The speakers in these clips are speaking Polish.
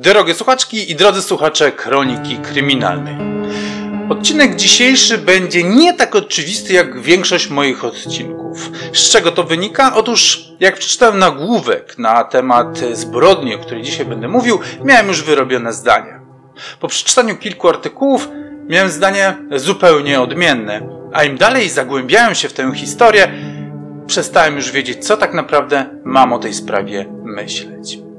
Drogie słuchaczki i drodzy słuchacze Kroniki Kryminalnej. Odcinek dzisiejszy będzie nie tak oczywisty jak większość moich odcinków. Z czego to wynika? Otóż, jak przeczytałem nagłówek na temat zbrodni, o której dzisiaj będę mówił, miałem już wyrobione zdanie. Po przeczytaniu kilku artykułów miałem zdanie zupełnie odmienne, a im dalej zagłębiałem się w tę historię, przestałem już wiedzieć, co tak naprawdę mam o tej sprawie myśleć.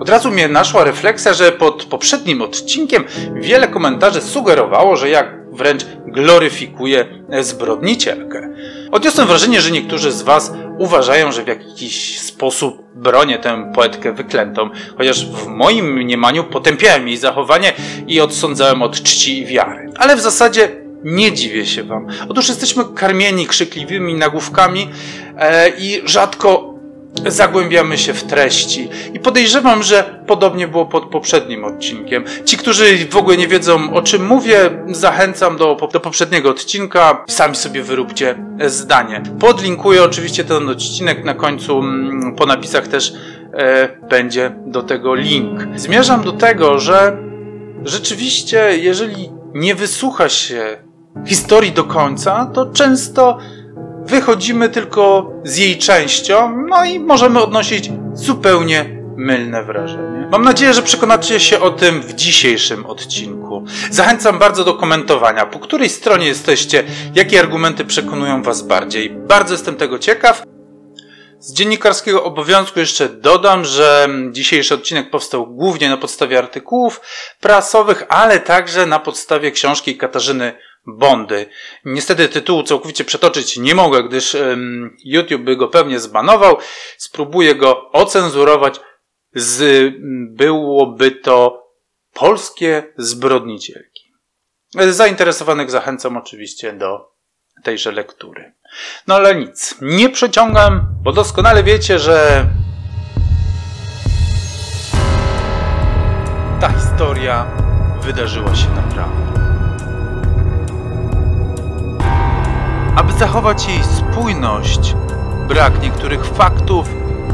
Od razu mnie naszła refleksja, że pod poprzednim odcinkiem wiele komentarzy sugerowało, że jak wręcz gloryfikuje zbrodnicielkę. Odniosłem wrażenie, że niektórzy z Was uważają, że w jakiś sposób bronię tę poetkę wyklętą, chociaż w moim mniemaniu potępiałem jej zachowanie i odsądzałem od czci i wiary. Ale w zasadzie nie dziwię się Wam. Otóż jesteśmy karmieni krzykliwymi nagłówkami e, i rzadko zagłębiamy się w treści. I podejrzewam, że podobnie było pod poprzednim odcinkiem. Ci, którzy w ogóle nie wiedzą o czym mówię, zachęcam do, do poprzedniego odcinka. Sami sobie wyróbcie zdanie. Podlinkuję oczywiście ten odcinek na końcu, mm, po napisach też e, będzie do tego link. Zmierzam do tego, że rzeczywiście, jeżeli nie wysłucha się historii do końca, to często wychodzimy tylko z jej częścią, no i możemy odnosić zupełnie mylne wrażenie. Mam nadzieję, że przekonacie się o tym w dzisiejszym odcinku. Zachęcam bardzo do komentowania, po której stronie jesteście, jakie argumenty przekonują Was bardziej. Bardzo jestem tego ciekaw. Z dziennikarskiego obowiązku jeszcze dodam, że dzisiejszy odcinek powstał głównie na podstawie artykułów prasowych, ale także na podstawie książki Katarzyny Bondy. Niestety tytułu całkowicie przetoczyć nie mogę, gdyż um, YouTube by go pewnie zbanował. Spróbuję go ocenzurować. Z, byłoby to polskie zbrodnicielki. Zainteresowanych zachęcam oczywiście do tejże lektury. No ale nic, nie przeciągam, bo doskonale wiecie, że ta historia wydarzyła się naprawdę. Aby zachować jej spójność, brak niektórych faktów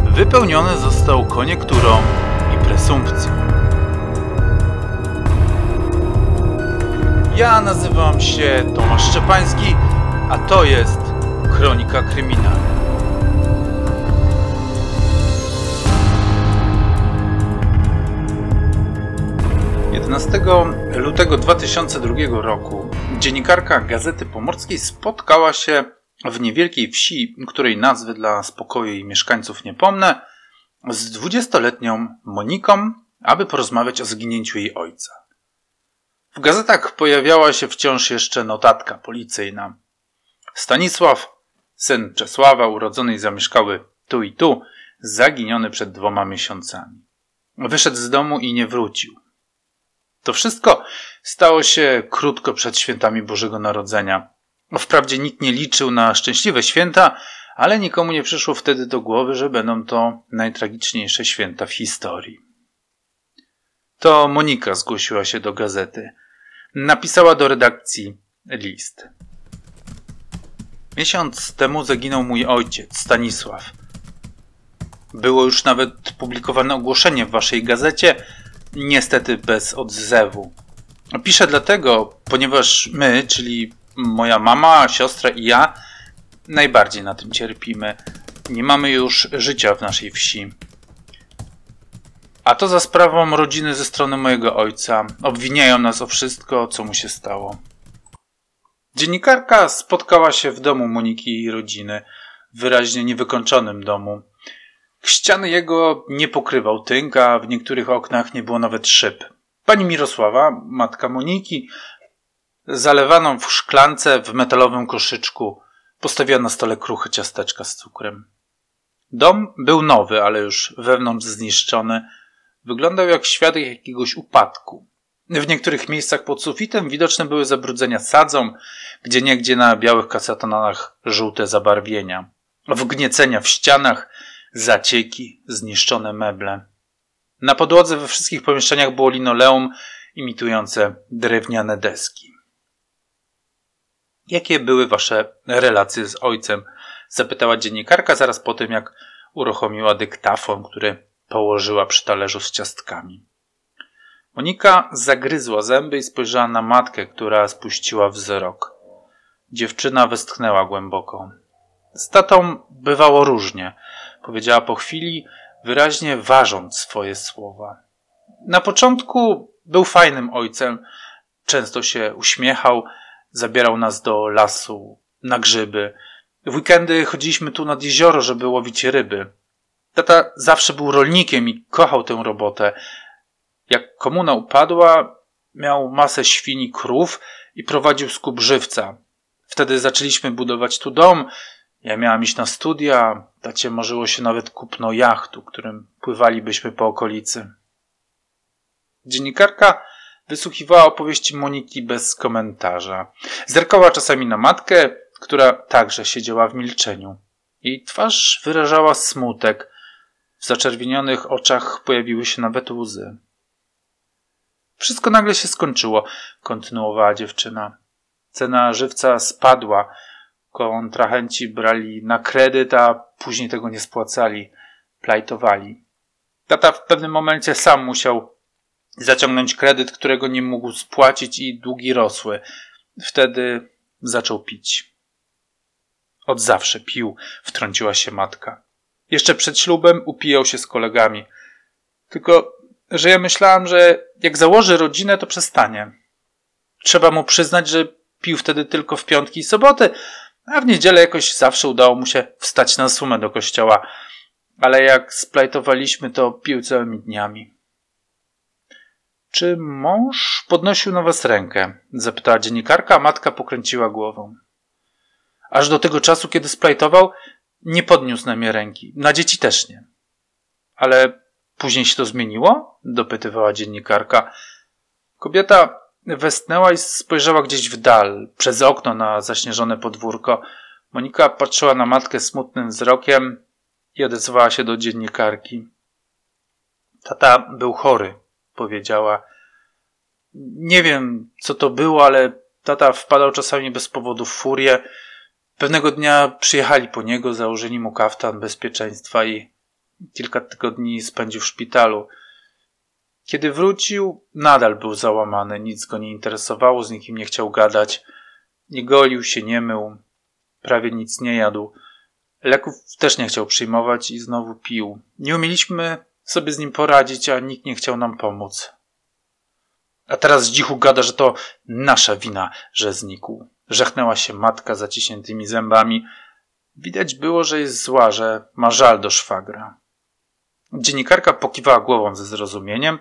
wypełniony został koniekturą i presumpcją. Ja nazywam się Tomasz Szczepański, a to jest Kronika Kryminalna. 11 lutego 2002 roku dziennikarka Gazety Pomorskiej spotkała się w niewielkiej wsi, której nazwy dla spokoju i mieszkańców nie pomnę, z dwudziestoletnią Moniką, aby porozmawiać o zginięciu jej ojca. W gazetach pojawiała się wciąż jeszcze notatka policyjna. Stanisław, syn Czesława, urodzony i zamieszkały tu i tu, zaginiony przed dwoma miesiącami. Wyszedł z domu i nie wrócił. To wszystko stało się krótko przed świętami Bożego Narodzenia. Wprawdzie nikt nie liczył na szczęśliwe święta, ale nikomu nie przyszło wtedy do głowy, że będą to najtragiczniejsze święta w historii. To Monika zgłosiła się do gazety. Napisała do redakcji list. Miesiąc temu zaginął mój ojciec, Stanisław. Było już nawet publikowane ogłoszenie w waszej gazecie, niestety bez odzewu. Piszę dlatego, ponieważ my, czyli moja mama, siostra i ja, najbardziej na tym cierpimy. Nie mamy już życia w naszej wsi. A to za sprawą rodziny ze strony mojego ojca. Obwiniają nas o wszystko, co mu się stało. Dziennikarka spotkała się w domu Moniki i rodziny, wyraźnie niewykończonym domu. Ściany jego nie pokrywał tynk, a w niektórych oknach nie było nawet szyb. Pani Mirosława, matka Moniki, zalewaną w szklance w metalowym koszyczku, postawiła na stole kruche ciasteczka z cukrem. Dom był nowy, ale już wewnątrz zniszczony. Wyglądał jak świadek jakiegoś upadku. W niektórych miejscach pod sufitem widoczne były zabrudzenia sadzą, gdzie niegdzie na białych kasetonach żółte zabarwienia. Wgniecenia w ścianach, zacieki, zniszczone meble. Na podłodze we wszystkich pomieszczeniach było linoleum imitujące drewniane deski. Jakie były wasze relacje z ojcem? Zapytała dziennikarka zaraz po tym, jak uruchomiła dyktafon, który położyła przy talerzu z ciastkami. Monika zagryzła zęby i spojrzała na matkę, która spuściła wzrok. Dziewczyna westchnęła głęboko. Z tatą bywało różnie, powiedziała po chwili, wyraźnie ważąc swoje słowa. Na początku był fajnym ojcem, często się uśmiechał, zabierał nas do lasu, na grzyby. W weekendy chodziliśmy tu nad jezioro, żeby łowić ryby. Tata zawsze był rolnikiem i kochał tę robotę. Jak komuna upadła, miał masę świń i krów i prowadził skup żywca. Wtedy zaczęliśmy budować tu dom. Ja miałam iść na studia, tacie marzyło się nawet kupno jachtu, którym pływalibyśmy po okolicy. Dziennikarka wysłuchiwała opowieści Moniki bez komentarza. Zerkała czasami na matkę, która także siedziała w milczeniu. Jej twarz wyrażała smutek. W zaczerwienionych oczach pojawiły się nawet łzy. Wszystko nagle się skończyło, kontynuowała dziewczyna. Cena żywca spadła. Kontrahenci brali na kredyt, a później tego nie spłacali. Plajtowali. Tata w pewnym momencie sam musiał zaciągnąć kredyt, którego nie mógł spłacić i długi rosły. Wtedy zaczął pić. Od zawsze pił, wtrąciła się matka. Jeszcze przed ślubem upijał się z kolegami. Tylko, że ja myślałam, że jak założy rodzinę, to przestanie. Trzeba mu przyznać, że pił wtedy tylko w piątki i soboty, a w niedzielę jakoś zawsze udało mu się wstać na sumę do kościoła. Ale jak splajtowaliśmy, to pił całymi dniami. Czy mąż podnosił na was rękę? Zapytała dziennikarka, a matka pokręciła głową. Aż do tego czasu, kiedy splajtował, nie podniósł na mnie ręki. Na dzieci też nie. Ale później się to zmieniło? Dopytywała dziennikarka. Kobieta westnęła i spojrzała gdzieś w dal, przez okno na zaśnieżone podwórko. Monika patrzyła na matkę smutnym wzrokiem i odezwała się do dziennikarki. Tata był chory, powiedziała. Nie wiem, co to było, ale tata wpadał czasami bez powodu w furię. Pewnego dnia przyjechali po niego, założyli mu kaftan bezpieczeństwa i kilka tygodni spędził w szpitalu. Kiedy wrócił, nadal był załamany, nic go nie interesowało, z nikim nie chciał gadać. Nie golił się, nie mył, prawie nic nie jadł. Leków też nie chciał przyjmować i znowu pił. Nie umieliśmy sobie z nim poradzić, a nikt nie chciał nam pomóc. A teraz z dzichu gada, że to nasza wina, że znikł. Żechnęła się matka zaciśniętymi zębami. Widać było, że jest zła, że ma żal do szwagra. Dziennikarka pokiwała głową ze zrozumieniem,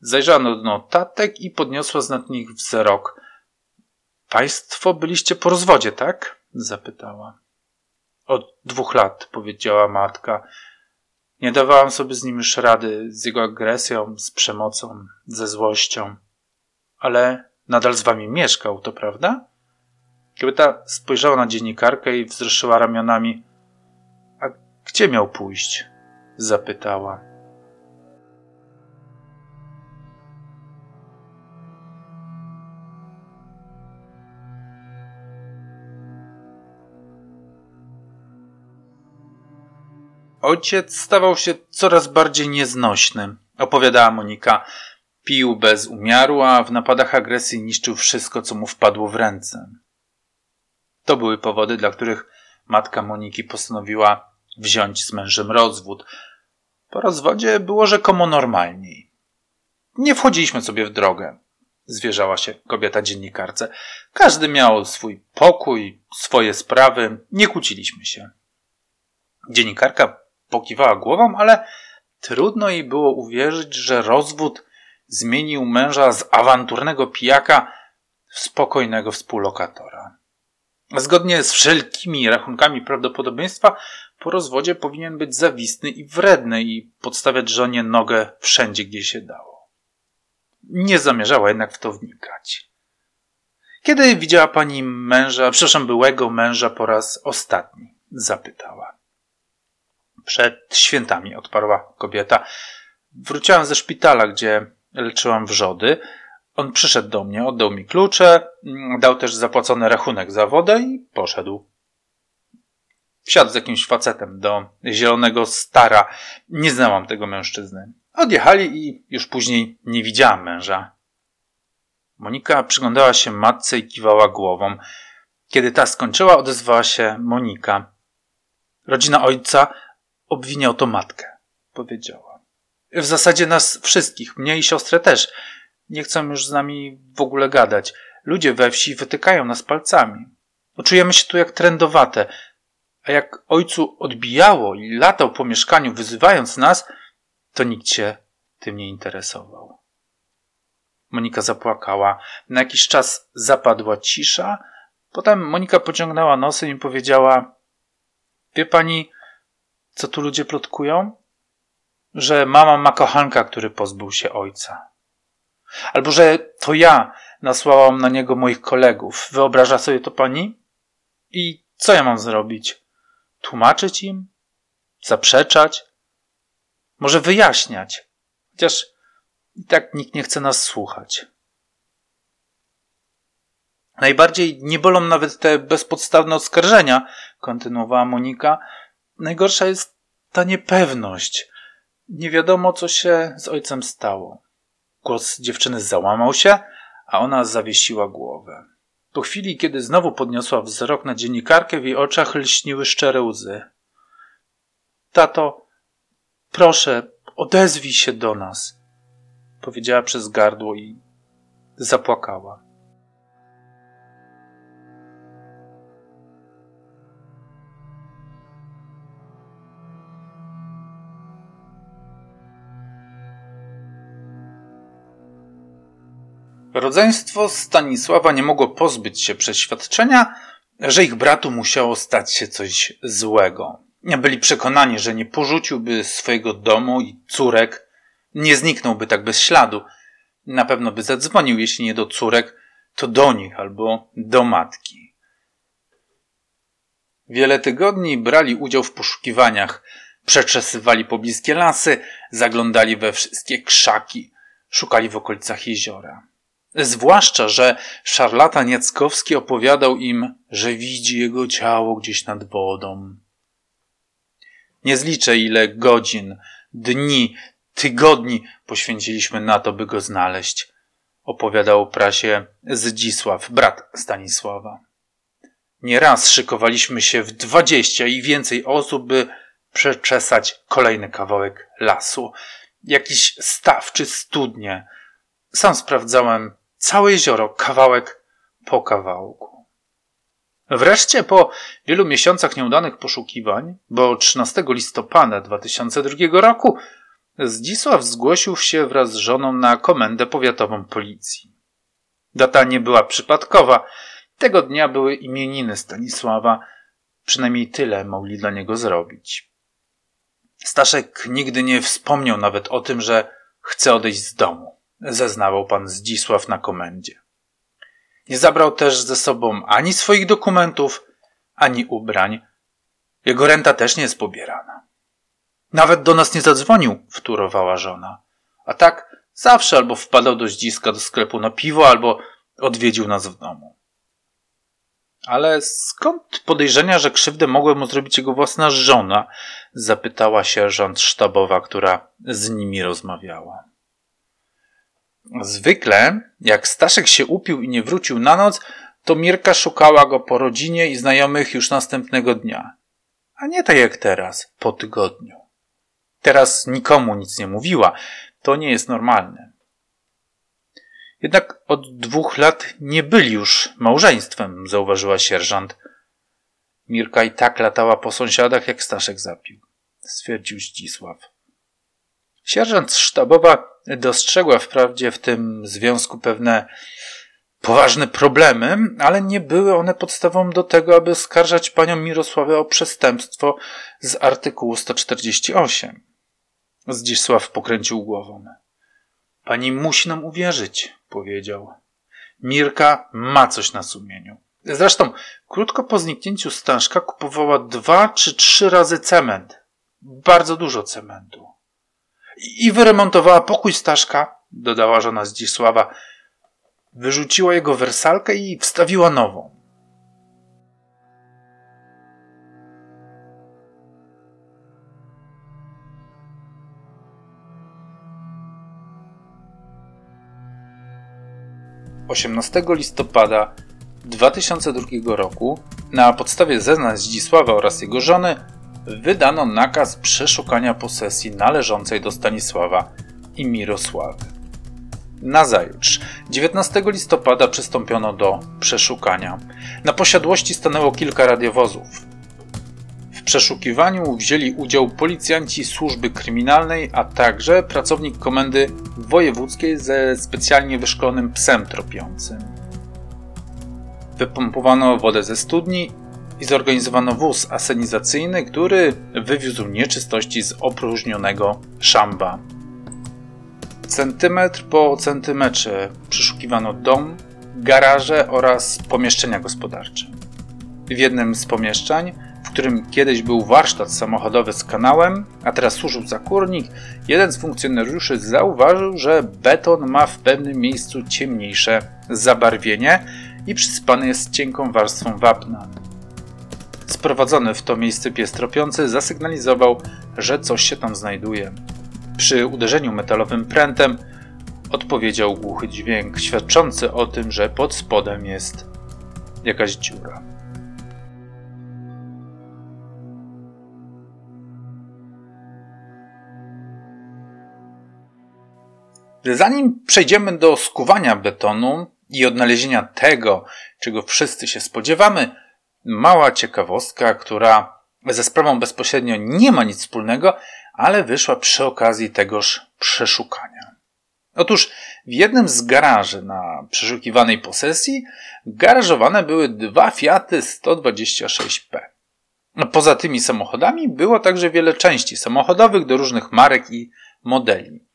zajrzała do notatek i podniosła z nad nich wzrok. Państwo byliście po rozwodzie, tak? zapytała. Od dwóch lat, powiedziała matka. Nie dawałam sobie z nim już rady, z jego agresją, z przemocą, ze złością. Ale nadal z wami mieszkał, to prawda? Kobieta spojrzała na dziennikarkę i wzruszyła ramionami. A gdzie miał pójść? Zapytała. Ojciec stawał się coraz bardziej nieznośny, opowiadała Monika. Pił bez umiaru, a w napadach agresji niszczył wszystko, co mu wpadło w ręce. To były powody, dla których matka Moniki postanowiła wziąć z mężem rozwód. Po rozwodzie było rzekomo normalniej. Nie wchodziliśmy sobie w drogę, zwierzała się kobieta dziennikarce. Każdy miał swój pokój, swoje sprawy, nie kłóciliśmy się. Dziennikarka pokiwała głową, ale trudno jej było uwierzyć, że rozwód zmienił męża z awanturnego pijaka w spokojnego współlokatora. Zgodnie z wszelkimi rachunkami prawdopodobieństwa po rozwodzie powinien być zawistny i wredny i podstawiać żonie nogę wszędzie, gdzie się dało. Nie zamierzała jednak w to wnikać. Kiedy widziała pani męża, przepraszam, byłego męża po raz ostatni? Zapytała. Przed świętami, odparła kobieta. Wróciłam ze szpitala, gdzie leczyłam wrzody. On przyszedł do mnie, oddał mi klucze, dał też zapłacony rachunek za wodę i poszedł. Wsiadł z jakimś facetem do zielonego stara. Nie znałam tego mężczyzny. Odjechali i już później nie widziałam męża. Monika przyglądała się matce i kiwała głową. Kiedy ta skończyła, odezwała się Monika. Rodzina ojca obwiniał to matkę, powiedziała. W zasadzie nas wszystkich, mnie i siostrę też. Nie chcą już z nami w ogóle gadać. Ludzie we wsi wytykają nas palcami. Czujemy się tu jak trendowate. A jak ojcu odbijało i latał po mieszkaniu, wyzywając nas, to nikt się tym nie interesował. Monika zapłakała. Na jakiś czas zapadła cisza. Potem Monika pociągnęła nosem i powiedziała: Wie pani, co tu ludzie plotkują? Że mama ma kochanka, który pozbył się ojca. Albo że to ja nasłałam na niego moich kolegów. Wyobraża sobie to pani? I co ja mam zrobić? Tłumaczyć im? Zaprzeczać? Może wyjaśniać? Chociaż i tak nikt nie chce nas słuchać. Najbardziej nie bolą nawet te bezpodstawne oskarżenia, kontynuowała Monika. Najgorsza jest ta niepewność. Nie wiadomo, co się z ojcem stało. Głos dziewczyny załamał się, a ona zawiesiła głowę. Po chwili, kiedy znowu podniosła wzrok na dziennikarkę, w jej oczach lśniły szczere łzy. Tato, proszę, odezwij się do nas, powiedziała przez gardło i zapłakała. Rodzeństwo Stanisława nie mogło pozbyć się przeświadczenia, że ich bratu musiało stać się coś złego. Byli przekonani, że nie porzuciłby swojego domu i córek, nie zniknąłby tak bez śladu. Na pewno by zadzwonił, jeśli nie do córek, to do nich albo do matki. Wiele tygodni brali udział w poszukiwaniach, przeczesywali pobliskie lasy, zaglądali we wszystkie krzaki, szukali w okolicach jeziora. Zwłaszcza, że szarlatan Jackowski opowiadał im, że widzi jego ciało gdzieś nad wodą. Nie zliczę, ile godzin, dni, tygodni poświęciliśmy na to, by go znaleźć, opowiadał prasie Zdzisław, brat Stanisława. Nieraz szykowaliśmy się w dwadzieścia i więcej osób, by przeczesać kolejny kawałek lasu, jakiś staw czy studnie. Sam sprawdzałem całe jezioro, kawałek po kawałku. Wreszcie po wielu miesiącach nieudanych poszukiwań, bo 13 listopada 2002 roku Zdzisław zgłosił się wraz z żoną na komendę powiatową policji. Data nie była przypadkowa. Tego dnia były imieniny Stanisława. Przynajmniej tyle mogli dla niego zrobić. Staszek nigdy nie wspomniał nawet o tym, że chce odejść z domu zeznawał pan Zdzisław na komendzie. Nie zabrał też ze sobą ani swoich dokumentów, ani ubrań. Jego renta też nie jest pobierana. Nawet do nas nie zadzwonił, wtórowała żona. A tak zawsze albo wpadał do Zdziska do sklepu na piwo, albo odwiedził nas w domu. Ale skąd podejrzenia, że krzywdę mogła mu zrobić jego własna żona? zapytała sierżant sztabowa, która z nimi rozmawiała. Zwykle, jak Staszek się upił i nie wrócił na noc, to Mirka szukała go po rodzinie i znajomych już następnego dnia. A nie tak jak teraz, po tygodniu. Teraz nikomu nic nie mówiła. To nie jest normalne. Jednak od dwóch lat nie byli już małżeństwem, zauważyła sierżant. Mirka i tak latała po sąsiadach, jak Staszek zapił, stwierdził Zdzisław. Sierżant sztabowa dostrzegła wprawdzie w tym związku pewne poważne problemy, ale nie były one podstawą do tego, aby skarżać panią Mirosławę o przestępstwo z artykułu 148. Zdzisław pokręcił głową. Pani musi nam uwierzyć, powiedział. Mirka ma coś na sumieniu. Zresztą, krótko po zniknięciu Staszka kupowała dwa czy trzy razy cement. Bardzo dużo cementu. I wyremontowała pokój Staszka, dodała żona Zdzisława. Wyrzuciła jego wersalkę i wstawiła nową. Osiemnastego listopada 2002 roku na podstawie zeznań Zdzisława oraz jego żony wydano nakaz przeszukania posesji należącej do Stanisława i Mirosławy. Nazajutrz, 19 listopada, przystąpiono do przeszukania. Na posiadłości stanęło kilka radiowozów. W przeszukiwaniu wzięli udział policjanci służby kryminalnej, a także pracownik komendy wojewódzkiej ze specjalnie wyszkolonym psem tropiącym. Wypompowano wodę ze studni i zorganizowano wóz asenizacyjny, który wywiózł nieczystości z opróżnionego szamba. Centymetr po centymetrze przeszukiwano dom, garaże oraz pomieszczenia gospodarcze. W jednym z pomieszczeń, w którym kiedyś był warsztat samochodowy z kanałem, a teraz służył za kurnik, jeden z funkcjonariuszy zauważył, że beton ma w pewnym miejscu ciemniejsze zabarwienie i przyspany jest cienką warstwą wapna. Sprowadzony w to miejsce pies tropiący zasygnalizował, że coś się tam znajduje. Przy uderzeniu metalowym prętem odpowiedział głuchy dźwięk, świadczący o tym, że pod spodem jest jakaś dziura. Zanim przejdziemy do skuwania betonu i odnalezienia tego, czego wszyscy się spodziewamy, mała ciekawostka, która ze sprawą bezpośrednio nie ma nic wspólnego, ale wyszła przy okazji tegoż przeszukania. Otóż w jednym z garaży na przeszukiwanej posesji garażowane były dwa Fiaty 126P. Poza tymi samochodami było także wiele części samochodowych do różnych marek i modeli.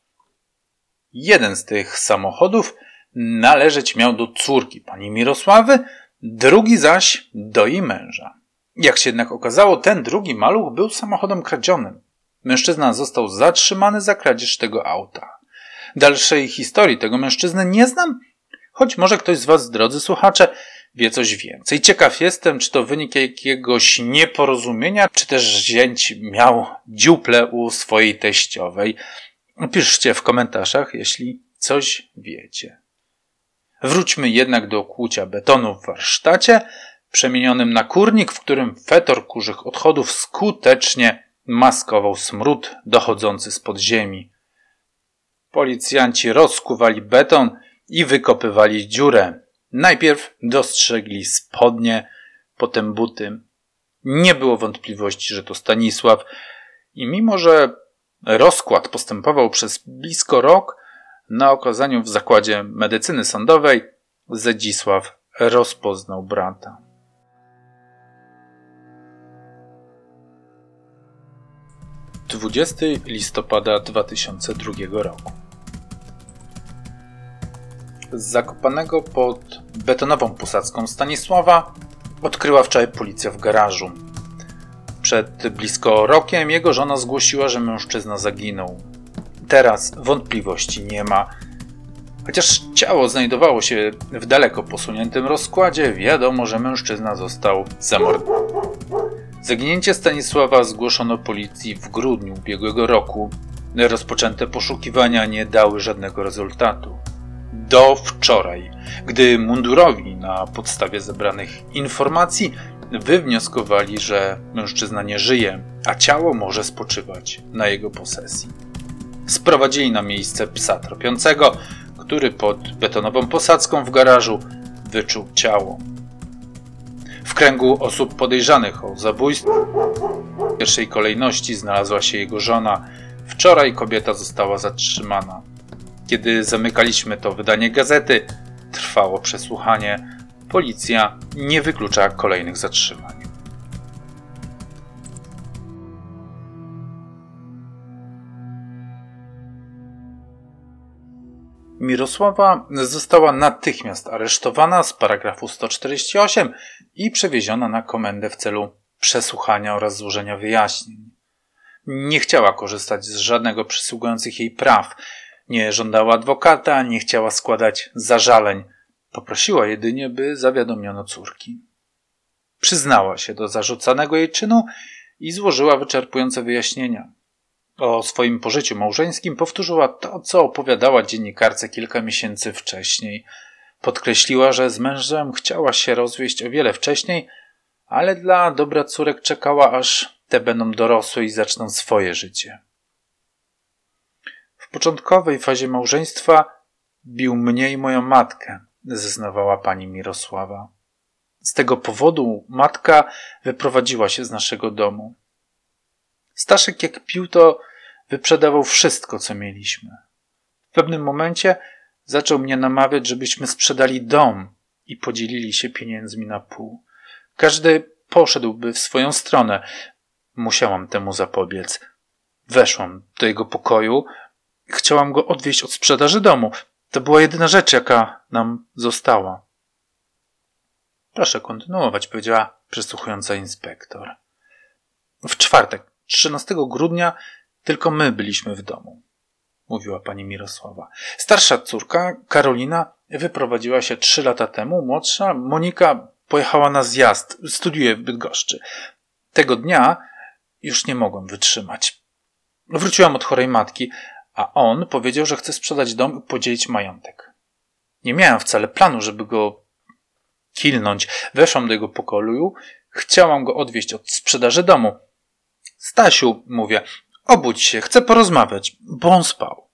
Jeden z tych samochodów należeć miał do córki pani Mirosławy, drugi zaś do jej męża. Jak się jednak okazało, ten drugi maluch był samochodem kradzionym. Mężczyzna został zatrzymany za kradzież tego auta. Dalszej historii tego mężczyzny nie znam, choć może ktoś z Was, drodzy słuchacze, wie coś więcej. Ciekaw jestem, czy to wynik jakiegoś nieporozumienia, czy też zięć miał dziuple u swojej teściowej. Piszcie w komentarzach, jeśli coś wiecie. Wróćmy jednak do kłucia betonu w warsztacie, przemienionym na kurnik, w którym fetor kurzych odchodów skutecznie maskował smród dochodzący z podziemi. Policjanci rozkuwali beton i wykopywali dziurę. Najpierw dostrzegli spodnie, potem buty. Nie było wątpliwości, że to Stanisław i mimo, że rozkład postępował przez blisko rok, na okazaniu w zakładzie medycyny sądowej Zedzisław rozpoznał brata. 20 listopada 2002 roku. Z zakopanego pod betonową posadzką Stanisława odkryła wczoraj policja w garażu. Przed blisko rokiem jego żona zgłosiła, że mężczyzna zaginął. Teraz wątpliwości nie ma. Chociaż ciało znajdowało się w daleko posuniętym rozkładzie, wiadomo, że mężczyzna został zamordowany. Zaginięcie Stanisława zgłoszono policji w grudniu ubiegłego roku. Rozpoczęte poszukiwania nie dały żadnego rezultatu. Do wczoraj, gdy mundurowi na podstawie zebranych informacji wywnioskowali, że mężczyzna nie żyje, a ciało może spoczywać na jego posesji. Sprowadzili na miejsce psa tropiącego, który pod betonową posadzką w garażu wyczuł ciało kręgu osób podejrzanych o zabójstwo w pierwszej kolejności znalazła się jego żona. Wczoraj kobieta została zatrzymana. Kiedy zamykaliśmy to wydanie gazety, trwało przesłuchanie. Policja nie wyklucza kolejnych zatrzymań. Mirosława została natychmiast aresztowana z paragrafu 148 i przewieziona na komendę w celu przesłuchania oraz złożenia wyjaśnień. Nie chciała korzystać z żadnego przysługujących jej praw, nie żądała adwokata, nie chciała składać zażaleń. Poprosiła jedynie, by zawiadomiono córki. Przyznała się do zarzucanego jej czynu i złożyła wyczerpujące wyjaśnienia. O swoim pożyciu małżeńskim powtórzyła to, co opowiadała dziennikarce kilka miesięcy wcześniej. Podkreśliła, że z mężem chciała się rozwieść o wiele wcześniej, ale dla dobra córek czekała, aż te będą dorosłe i zaczną swoje życie. W początkowej fazie małżeństwa bił mnie i moją matkę, zeznawała pani Mirosława. Z tego powodu matka wyprowadziła się z naszego domu. Staszek jak pił, to wyprzedawał wszystko, co mieliśmy. W pewnym momencie zaczął mnie namawiać, żebyśmy sprzedali dom i podzielili się pieniędzmi na pół. Każdy poszedłby w swoją stronę. Musiałam temu zapobiec. Weszłam do jego pokoju. Chciałam go odwieźć od sprzedaży domu. To była jedyna rzecz, jaka nam została. Proszę kontynuować, powiedziała przysłuchująca inspektor. W czwartek, 13 grudnia, tylko my byliśmy w domu, mówiła pani Mirosława. Starsza córka, Karolina, wyprowadziła się trzy lata temu, młodsza, Monika, pojechała na zjazd, studiuje w Bydgoszczy. Tego dnia już nie mogłem wytrzymać. Wróciłam od chorej matki, a on powiedział, że chce sprzedać dom i podzielić majątek. Nie miałem wcale planu, żeby go kilnąć. Weszłam do jego pokoju, chciałam go odwieźć od sprzedaży domu. Stasiu, mówię, obudź się, chcę porozmawiać, bo on spał.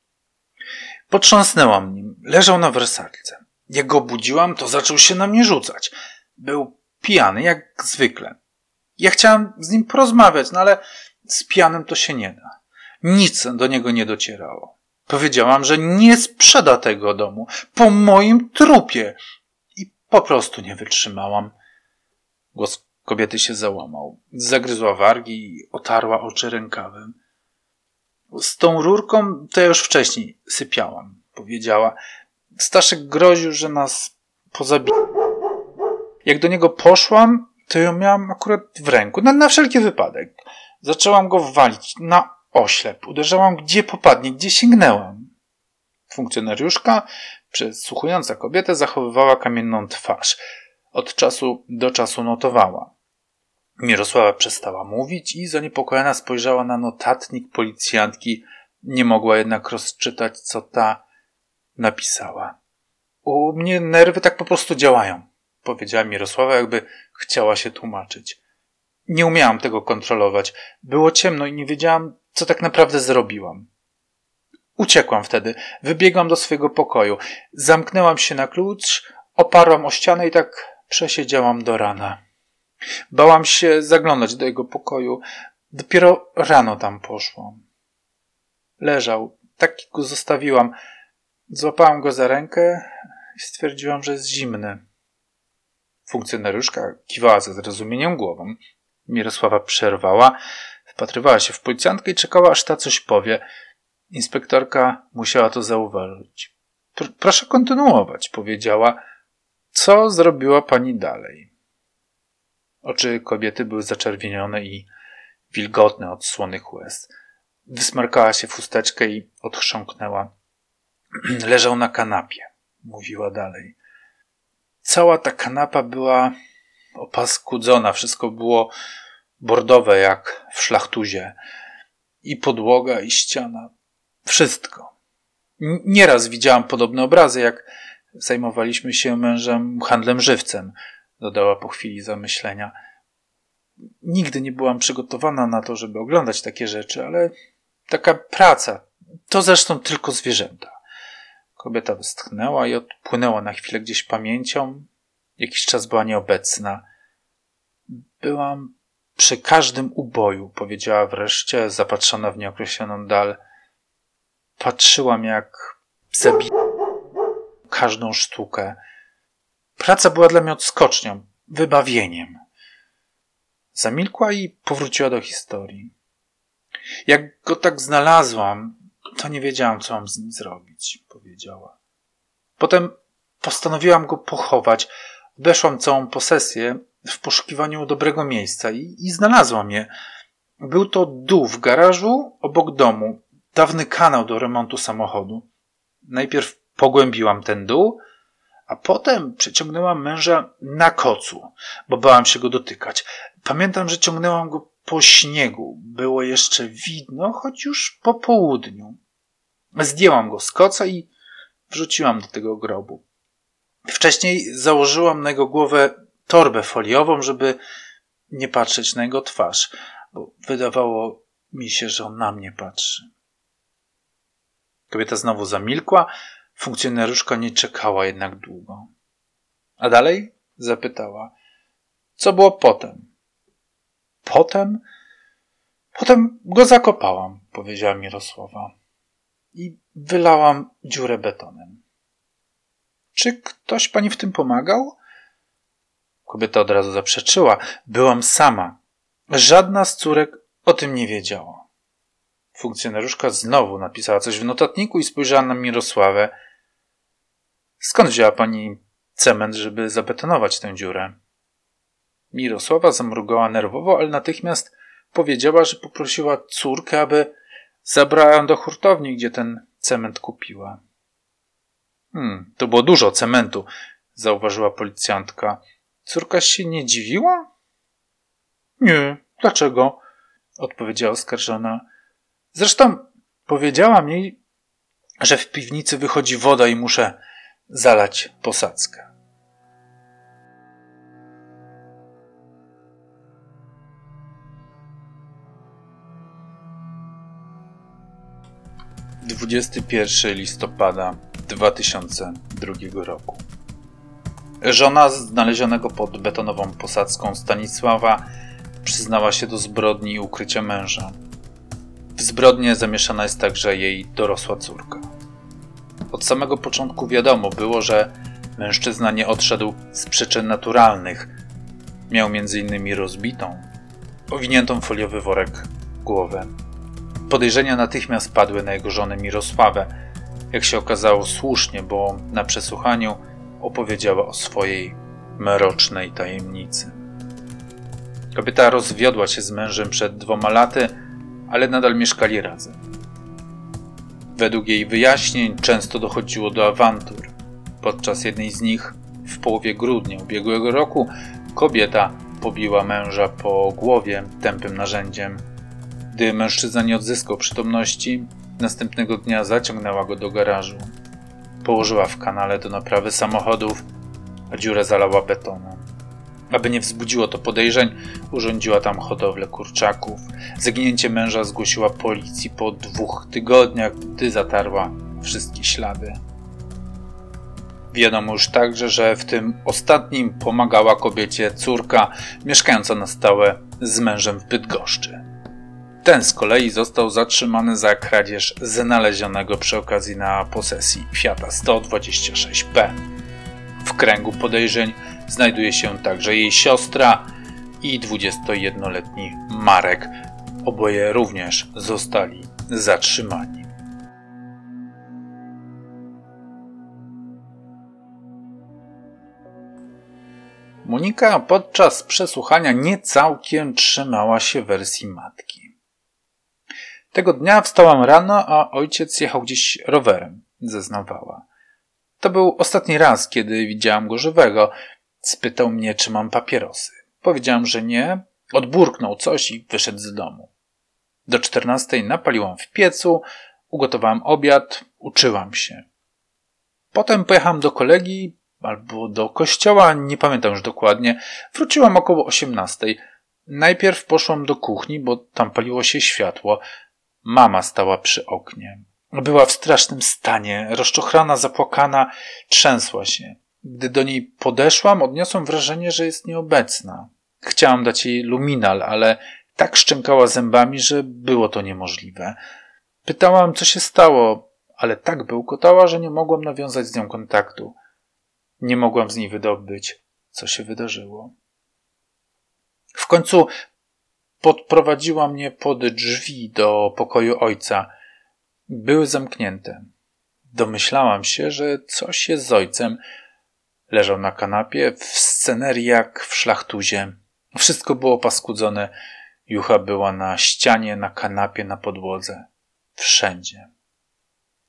Potrząsnęłam nim, leżał na wersalce. Jak go obudziłam, to zaczął się na mnie rzucać. Był pijany, jak zwykle. Ja chciałam z nim porozmawiać, no ale z pijanym to się nie da. Nic do niego nie docierało. Powiedziałam, że nie sprzeda tego domu po moim trupie. I po prostu nie wytrzymałam. Głos kobiety się załamał. Zagryzła wargi i otarła oczy rękawem. Z tą rurką to ja już wcześniej sypiałam, powiedziała. Staszek groził, że nas pozabije. Jak do niego poszłam, to ją miałam akurat w ręku, na, na wszelki wypadek. Zaczęłam go walić na oślep. Uderzałam gdzie popadnie, gdzie sięgnęłam. Funkcjonariuszka, przesłuchująca kobietę, zachowywała kamienną twarz. Od czasu do czasu notowała. Mirosława przestała mówić i zaniepokojona spojrzała na notatnik policjantki. Nie mogła jednak rozczytać, co ta napisała. U mnie nerwy tak po prostu działają, powiedziała Mirosława, jakby chciała się tłumaczyć. Nie umiałam tego kontrolować. Było ciemno i nie wiedziałam, co tak naprawdę zrobiłam. Uciekłam wtedy, wybiegłam do swojego pokoju, zamknęłam się na klucz, oparłam o ścianę i tak przesiedziałam do rana. Bałam się zaglądać do jego pokoju. Dopiero rano tam poszłam. Leżał, tak go zostawiłam. Złapałam go za rękę i stwierdziłam, że jest zimny. Funkcjonariuszka kiwała ze zrozumieniem głową. Mirosława przerwała, wpatrywała się w policjantkę i czekała, aż ta coś powie. Inspektorka musiała to zauważyć. Proszę kontynuować, powiedziała. Co zrobiła pani dalej? Oczy kobiety były zaczerwienione i wilgotne od słonych łez. Wysmarkała się w chusteczkę i odchrząknęła. Leżał na kanapie, mówiła dalej. Cała ta kanapa była opaskudzona, wszystko było bordowe jak w szlachtuzie. I podłoga, i ściana. Wszystko. Nieraz widziałam podobne obrazy, jak zajmowaliśmy się mężem handlem żywcem, dodała po chwili zamyślenia. Nigdy nie byłam przygotowana na to, żeby oglądać takie rzeczy, ale taka praca to zresztą tylko zwierzęta. Kobieta westchnęła i odpłynęła na chwilę gdzieś pamięcią. Jakiś czas była nieobecna. Byłam przy każdym uboju, powiedziała wreszcie, zapatrzona w nieokreśloną dal. Patrzyłam, jak zabi każdą sztukę. Praca była dla mnie odskocznią, wybawieniem. Zamilkła i powróciła do historii. Jak go tak znalazłam, to nie wiedziałam, co mam z nim zrobić, powiedziała. Potem postanowiłam go pochować. Obeszłam całą posesję w poszukiwaniu dobrego miejsca i, i znalazłam je. Był to dół w garażu obok domu, dawny kanał do remontu samochodu. Najpierw pogłębiłam ten dół, a potem przeciągnęłam męża na kocu, bo bałam się go dotykać. Pamiętam, że ciągnęłam go po śniegu. Było jeszcze widno, choć już po południu. Zdjęłam go z koca i wrzuciłam do tego grobu. Wcześniej założyłam na jego głowę torbę foliową, żeby nie patrzeć na jego twarz, bo wydawało mi się, że on na mnie patrzy. Kobieta znowu zamilkła, funkcjonariuszka nie czekała jednak długo. A dalej? zapytała. Co było potem? Potem? Potem go zakopałam, powiedziała Mirosława. I wylałam dziurę betonem. Czy ktoś pani w tym pomagał? Kobieta od razu zaprzeczyła. Byłam sama. Żadna z córek o tym nie wiedziała. Funkcjonariuszka znowu napisała coś w notatniku i spojrzała na Mirosławę. Skąd wzięła pani cement, żeby zabetonować tę dziurę? Mirosława zamrugała nerwowo, ale natychmiast powiedziała, że poprosiła córkę, aby zabrała ją do hurtowni, gdzie ten cement kupiła. Hmm, to było dużo cementu, zauważyła policjantka. Córka się nie dziwiła? Nie, dlaczego? odpowiedziała oskarżona. Zresztą powiedziałam jej, że w piwnicy wychodzi woda i muszę zalać posadzkę. 21 listopada 2002 roku. Żona znalezionego pod betonową posadzką Stanisława przyznała się do zbrodni i ukrycia męża. W zbrodnię zamieszana jest także jej dorosła córka. Od samego początku wiadomo było, że mężczyzna nie odszedł z przyczyn naturalnych. Miał m.in. rozbitą, owiniętą foliowy worek głowę. Podejrzenia natychmiast padły na jego żonę Mirosławę. Jak się okazało słusznie, bo na przesłuchaniu opowiedziała o swojej mrocznej tajemnicy. Kobieta rozwiodła się z mężem przed dwoma laty, ale nadal mieszkali razem. Według jej wyjaśnień często dochodziło do awantur. Podczas jednej z nich, w połowie grudnia ubiegłego roku, kobieta pobiła męża po głowie tępym narzędziem gdy mężczyzna nie odzyskał przytomności, następnego dnia zaciągnęła go do garażu. Położyła w kanale do naprawy samochodów, a dziurę zalała betonem. Aby nie wzbudziło to podejrzeń, urządziła tam hodowlę kurczaków. Zaginięcie męża zgłosiła policji po dwóch tygodniach, gdy zatarła wszystkie ślady. Wiadomo już także, że w tym ostatnim pomagała kobiecie córka mieszkająca na stałe z mężem w Bydgoszczy. Ten z kolei został zatrzymany za kradzież znalezionego przy okazji na posesji Fiata 126P. W kręgu podejrzeń znajduje się także jej siostra i 21-letni Marek. Oboje również zostali zatrzymani. Monika podczas przesłuchania nie całkiem trzymała się wersji matki. Tego dnia wstałam rano, a ojciec jechał gdzieś rowerem, zeznawała. To był ostatni raz, kiedy widziałam go żywego. Spytał mnie, czy mam papierosy. Powiedziałam, że nie. Odburknął coś i wyszedł z domu. Do czternastej napaliłam w piecu, ugotowałam obiad, uczyłam się. Potem pojechałam do kolegi albo do kościoła, nie pamiętam już dokładnie. Wróciłam około osiemnastej. Najpierw poszłam do kuchni, bo tam paliło się światło. Mama stała przy oknie. Była w strasznym stanie, rozczochrana, zapłakana, trzęsła się. Gdy do niej podeszłam, odniosłam wrażenie, że jest nieobecna. Chciałam dać jej luminal, ale tak szczękała zębami, że było to niemożliwe. Pytałam, co się stało, ale tak bełkotała, że nie mogłam nawiązać z nią kontaktu. Nie mogłam z niej wydobyć, co się wydarzyło. W końcu Podprowadziła mnie pod drzwi do pokoju ojca. Były zamknięte. Domyślałam się, że coś jest z ojcem. Leżał na kanapie, w scenerii jak w szlachtuzie. Wszystko było paskudzone. Jucha była na ścianie, na kanapie, na podłodze. Wszędzie.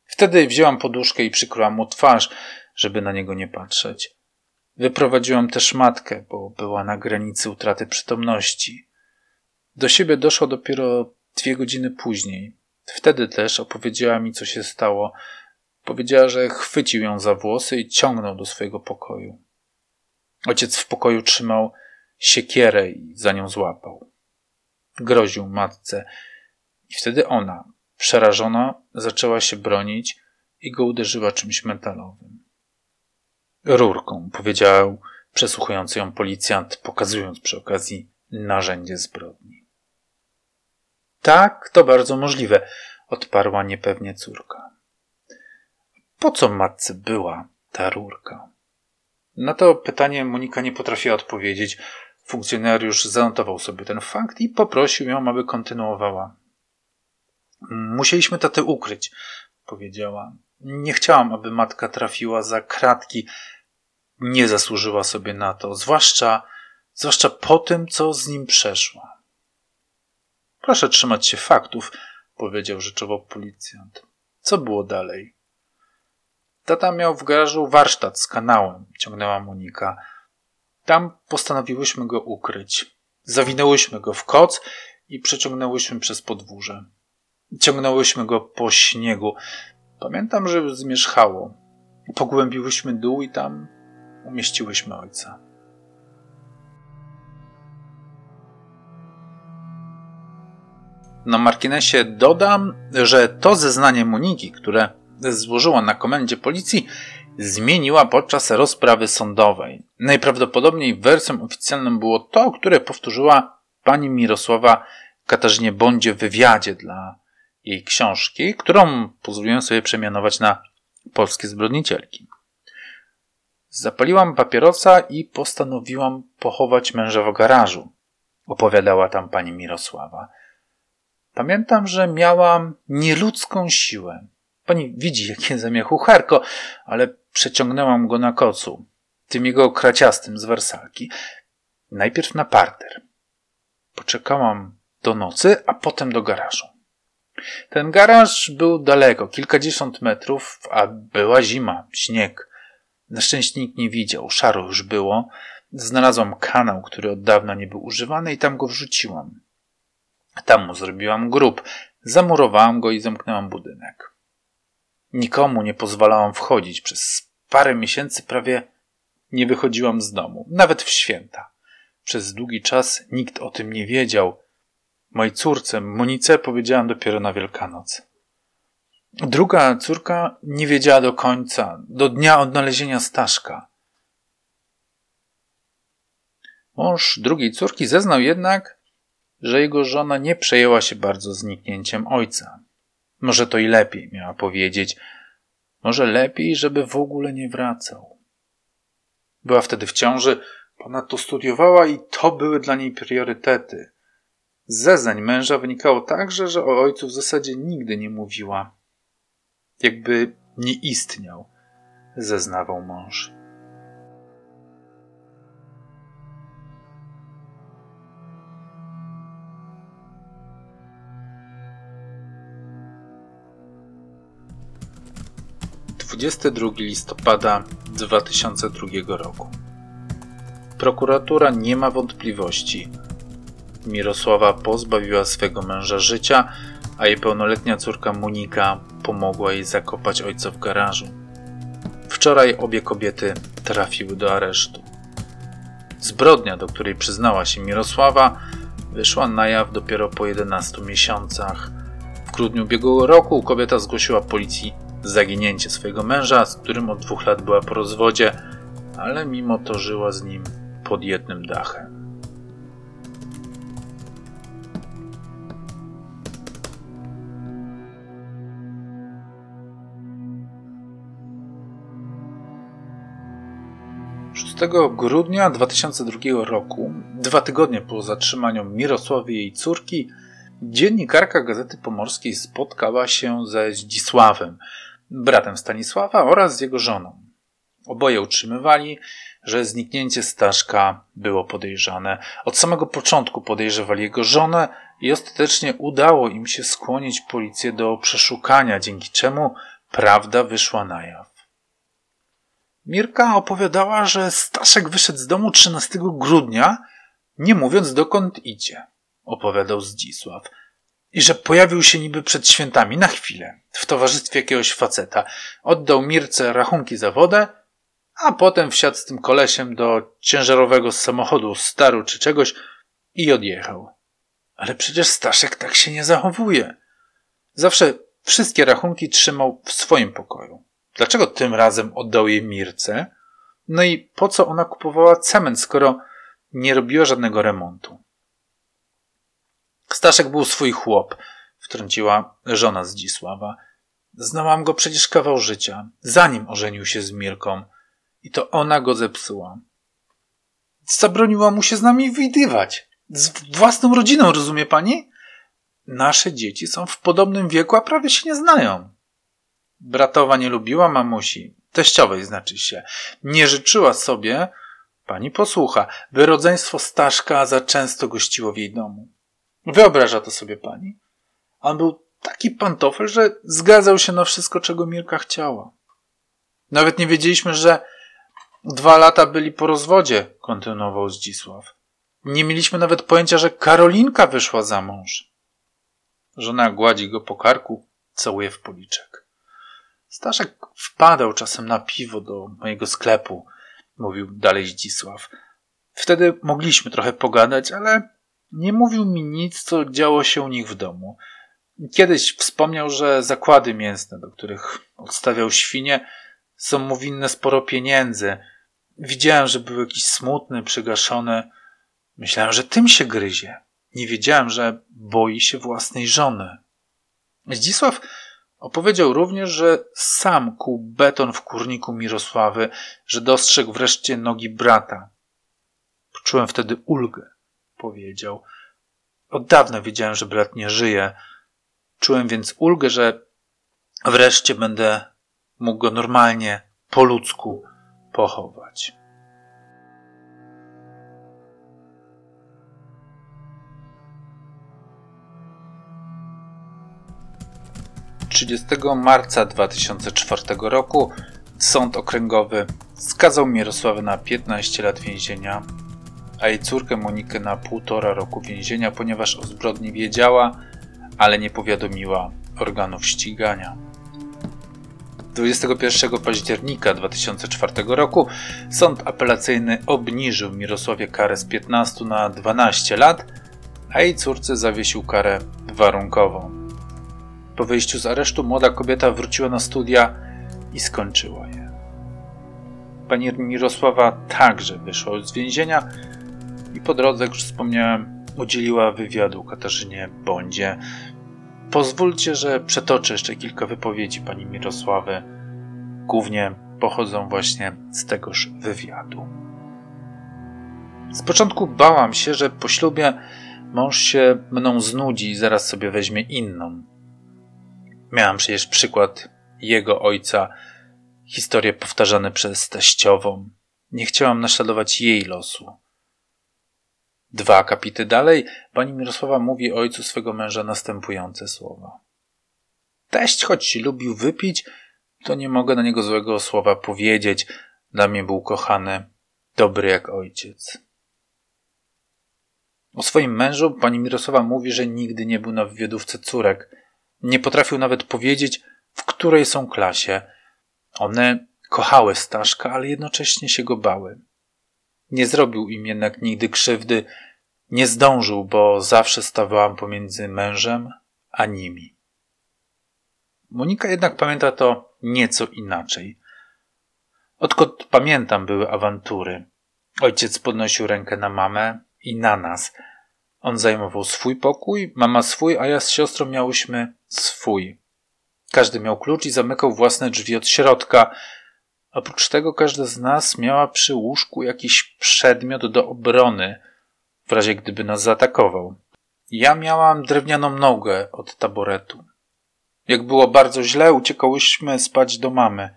Wtedy wzięłam poduszkę i przykryłam mu twarz, żeby na niego nie patrzeć. Wyprowadziłam też matkę, bo była na granicy utraty przytomności. Do siebie doszło dopiero dwie godziny później. Wtedy też opowiedziała mi, co się stało. Powiedziała, że chwycił ją za włosy i ciągnął do swojego pokoju. Ojciec w pokoju trzymał siekierę i za nią złapał. Groził matce i wtedy ona, przerażona, zaczęła się bronić i go uderzyła czymś metalowym. Rurką, powiedział przesłuchujący ją policjant, pokazując przy okazji narzędzie zbrodni. Tak, to bardzo możliwe, odparła niepewnie córka. Po co matce była ta rurka? Na to pytanie Monika nie potrafiła odpowiedzieć. Funkcjonariusz zanotował sobie ten fakt i poprosił ją, aby kontynuowała. Musieliśmy tatę ukryć, powiedziała. Nie chciałam, aby matka trafiła za kratki. Nie zasłużyła sobie na to, zwłaszcza, zwłaszcza po tym, co z nim przeszła. Proszę trzymać się faktów, powiedział rzeczowo policjant. Co było dalej? Tata miał w garażu warsztat z kanałem, ciągnęła Monika. Tam postanowiłyśmy go ukryć. Zawinęłyśmy go w koc i przeciągnęłyśmy przez podwórze. Ciągnęłyśmy go po śniegu. Pamiętam, że zmierzchało. Pogłębiłyśmy dół i tam umieściłyśmy ojca. Na marginesie dodam, że to zeznanie Moniki, które złożyła na komendzie policji, zmieniła podczas rozprawy sądowej. Najprawdopodobniej wersją oficjalną było to, które powtórzyła pani Mirosława Katarzynie Bondzie w wywiadzie dla jej książki, którą pozwoliłem sobie przemianować na polskie zbrodnicielki. Zapaliłam papierosa i postanowiłam pochować męża w garażu, opowiadała tam pani Mirosława. Pamiętam, że miałam nieludzką siłę. Pani widzi, jakie zamiachu harko, ale przeciągnęłam go na kocu, tym jego kraciastym z wersalki. Najpierw na parter. Poczekałam do nocy, a potem do garażu. Ten garaż był daleko, kilkadziesiąt metrów, a była zima, śnieg. Na szczęście nikt nie widział, szaro już było. Znalazłam kanał, który od dawna nie był używany i tam go wrzuciłam. Tam mu zrobiłam grób, zamurowałam go i zamknęłam budynek. Nikomu nie pozwalałam wchodzić. Przez parę miesięcy prawie nie wychodziłam z domu, nawet w święta. Przez długi czas nikt o tym nie wiedział. Mojej córce, Monice, powiedziałam dopiero na Wielkanoc. Druga córka nie wiedziała do końca, do dnia odnalezienia Staszka. Mąż drugiej córki zeznał jednak, że jego żona nie przejęła się bardzo zniknięciem ojca. Może to i lepiej, miała powiedzieć. Może lepiej, żeby w ogóle nie wracał. Była wtedy w ciąży, ponadto studiowała i to były dla niej priorytety. Z zeznań męża wynikało także, że o ojcu w zasadzie nigdy nie mówiła. Jakby nie istniał, zeznawał mąż. 22 listopada 2002 roku. Prokuratura nie ma wątpliwości. Mirosława pozbawiła swego męża życia, a jej pełnoletnia córka Monika pomogła jej zakopać ojca w garażu. Wczoraj obie kobiety trafiły do aresztu. Zbrodnia, do której przyznała się Mirosława, wyszła na jaw dopiero po 11 miesiącach. W grudniu ubiegłego roku kobieta zgłosiła policji zaginięcie swojego męża, z którym od dwóch lat była po rozwodzie, ale mimo to żyła z nim pod jednym dachem. grudnia 2002 roku, dwa tygodnie po zatrzymaniu Mirosławy i jej córki, dziennikarka Gazety Pomorskiej spotkała się ze Zdzisławem, bratem Stanisława oraz z jego żoną. Oboje utrzymywali, że zniknięcie Staszka było podejrzane. Od samego początku podejrzewali jego żonę i ostatecznie udało im się skłonić policję do przeszukania, dzięki czemu prawda wyszła na jaw. Mirka opowiadała, że Staszek wyszedł z domu 13 grudnia, nie mówiąc dokąd idzie, opowiadał Zdzisław. I że pojawił się niby przed świętami na chwilę w towarzystwie jakiegoś faceta. Oddał Mirce rachunki za wodę, a potem wsiadł z tym kolesiem do ciężarowego samochodu staru czy czegoś i odjechał. Ale przecież Staszek tak się nie zachowuje. Zawsze wszystkie rachunki trzymał w swoim pokoju. Dlaczego tym razem oddał je Mirce? No i po co ona kupowała cement, skoro nie robiła żadnego remontu? Staszek był swój chłop, wtrąciła żona Zdzisława. Znałam go przecież kawał życia, zanim ożenił się z Mirką. I to ona go zepsuła. Zabroniła mu się z nami widywać. Z własną rodziną, rozumie pani? Nasze dzieci są w podobnym wieku, a prawie się nie znają. Bratowa nie lubiła mamusi, teściowej znaczy się. Nie życzyła sobie, pani posłucha, by rodzeństwo Staszka za często gościło w jej domu. Wyobraża to sobie pani? On był taki pantofel, że zgadzał się na wszystko, czego Mirka chciała. Nawet nie wiedzieliśmy, że dwa lata byli po rozwodzie, kontynuował Zdzisław. Nie mieliśmy nawet pojęcia, że Karolinka wyszła za mąż. Żona gładzi go po karku, całuje w policzek. Staszek wpadał czasem na piwo do mojego sklepu, mówił dalej Zdzisław. Wtedy mogliśmy trochę pogadać, ale nie mówił mi nic, co działo się u nich w domu. Kiedyś wspomniał, że zakłady mięsne, do których odstawiał świnie, są mu winne sporo pieniędzy. Widziałem, że był jakiś smutny, przygaszony. Myślałem, że tym się gryzie. Nie wiedziałem, że boi się własnej żony. Zdzisław opowiedział również, że sam kuł beton w kurniku Mirosławy, że dostrzegł wreszcie nogi brata. Poczułem wtedy ulgę, powiedział. Od dawna wiedziałem, że brat nie żyje. Czułem więc ulgę, że wreszcie będę mógł go normalnie, po ludzku pochować. 30 marca 2004 roku Sąd Okręgowy skazał Mirosławę na 15 lat więzienia, a jej córkę Monikę na półtora roku więzienia, ponieważ o zbrodni wiedziała, ale nie powiadomiła organów ścigania. 21 października 2004 roku sąd apelacyjny obniżył Mirosławie karę z 15 na 12 lat, a jej córce zawiesił karę warunkową. Po wyjściu z aresztu młoda kobieta wróciła na studia i skończyła je. Pani Mirosława także wyszła z więzienia i po drodze, jak już wspomniałem, udzieliła wywiadu Katarzynie Bądzie. Pozwólcie, że przetoczę jeszcze kilka wypowiedzi pani Mirosławy. Głównie pochodzą właśnie z tegoż wywiadu. Z początku bałam się, że po ślubie mąż się mną znudzi i zaraz sobie weźmie inną, Miałam przecież przykład jego ojca, historie powtarzane przez teściową. Nie chciałam naśladować jej losu. Dwa kapity dalej pani Mirosława mówi ojcu swego męża następujące słowa. Teść, choć lubił wypić, to nie mogę na niego złego słowa powiedzieć. Dla mnie był kochany, dobry jak ojciec. O swoim mężu pani Mirosława mówi, że nigdy nie był na wywiadówce córek – nie potrafił nawet powiedzieć, w której są klasie. One kochały Staszka, ale jednocześnie się go bały. Nie zrobił im jednak nigdy krzywdy, nie zdążył, bo zawsze stawałam pomiędzy mężem a nimi. Monika jednak pamięta to nieco inaczej. Odkąd pamiętam, były awantury. Ojciec podnosił rękę na mamę i na nas – on zajmował swój pokój, mama swój, a ja z siostrą miałyśmy swój. Każdy miał klucz i zamykał własne drzwi od środka. Oprócz tego każda z nas miała przy łóżku jakiś przedmiot do obrony, w razie gdyby nas zaatakował. Ja miałam drewnianą nogę od taboretu. Jak było bardzo źle, uciekałyśmy spać do mamy.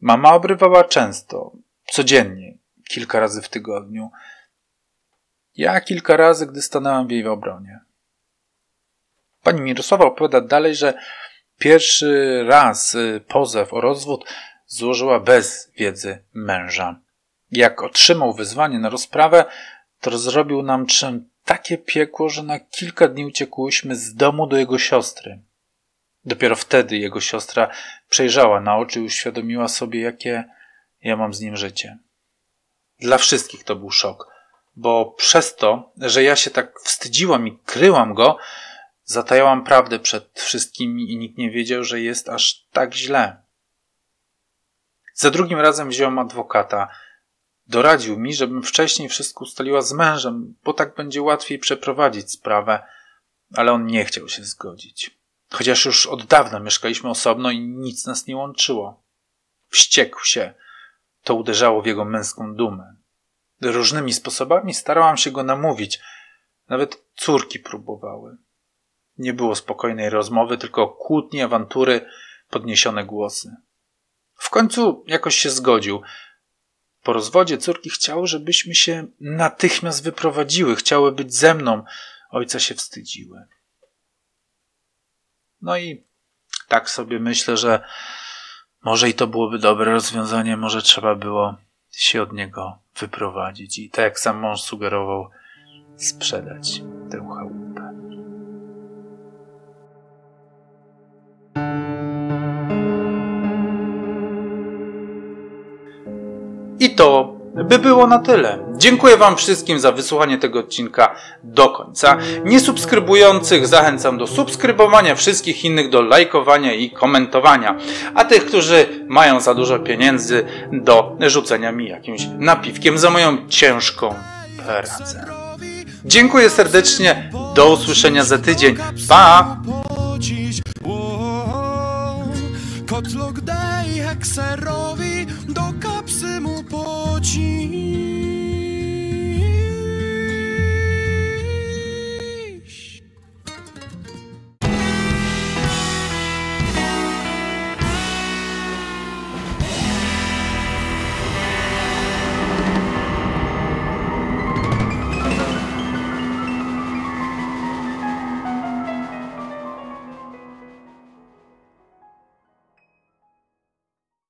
Mama obrywała często, codziennie, kilka razy w tygodniu. Ja kilka razy, gdy stanęłam w jej obronie. Pani Mirosława opowiada dalej, że pierwszy raz y, pozew o rozwód złożyła bez wiedzy męża. Jak otrzymał wyzwanie na rozprawę, to zrobił nam takie piekło, że na kilka dni uciekłyśmy z domu do jego siostry. Dopiero wtedy jego siostra przejrzała na oczy i uświadomiła sobie, jakie ja mam z nim życie. Dla wszystkich to był szok, bo przez to, że ja się tak wstydziłam i kryłam go, zatajałam prawdę przed wszystkimi i nikt nie wiedział, że jest aż tak źle. Za drugim razem wziąłem adwokata. Doradził mi, żebym wcześniej wszystko ustaliła z mężem, bo tak będzie łatwiej przeprowadzić sprawę, ale on nie chciał się zgodzić. Chociaż już od dawna mieszkaliśmy osobno i nic nas nie łączyło. Wściekł się. To uderzało w jego męską dumę. Różnymi sposobami starałam się go namówić. Nawet córki próbowały. Nie było spokojnej rozmowy, tylko kłótnie, awantury, podniesione głosy. W końcu jakoś się zgodził. Po rozwodzie córki chciały, żebyśmy się natychmiast wyprowadziły, chciały być ze mną. Ojca się wstydziły. No i tak sobie myślę, że może i to byłoby dobre rozwiązanie, może trzeba było się od niego wyprowadzić i tak jak sam mąż sugerował, sprzedać tę chałupę. To by było na tyle. Dziękuję Wam wszystkim za wysłuchanie tego odcinka do końca. Niesubskrybujących zachęcam do subskrybowania, wszystkich innych do lajkowania i komentowania, a tych, którzy mają za dużo pieniędzy, do rzucenia mi jakimś napiwkiem za moją ciężką pracę. Dziękuję serdecznie. Do usłyszenia za tydzień. Pa! Kotlok daj hekserowi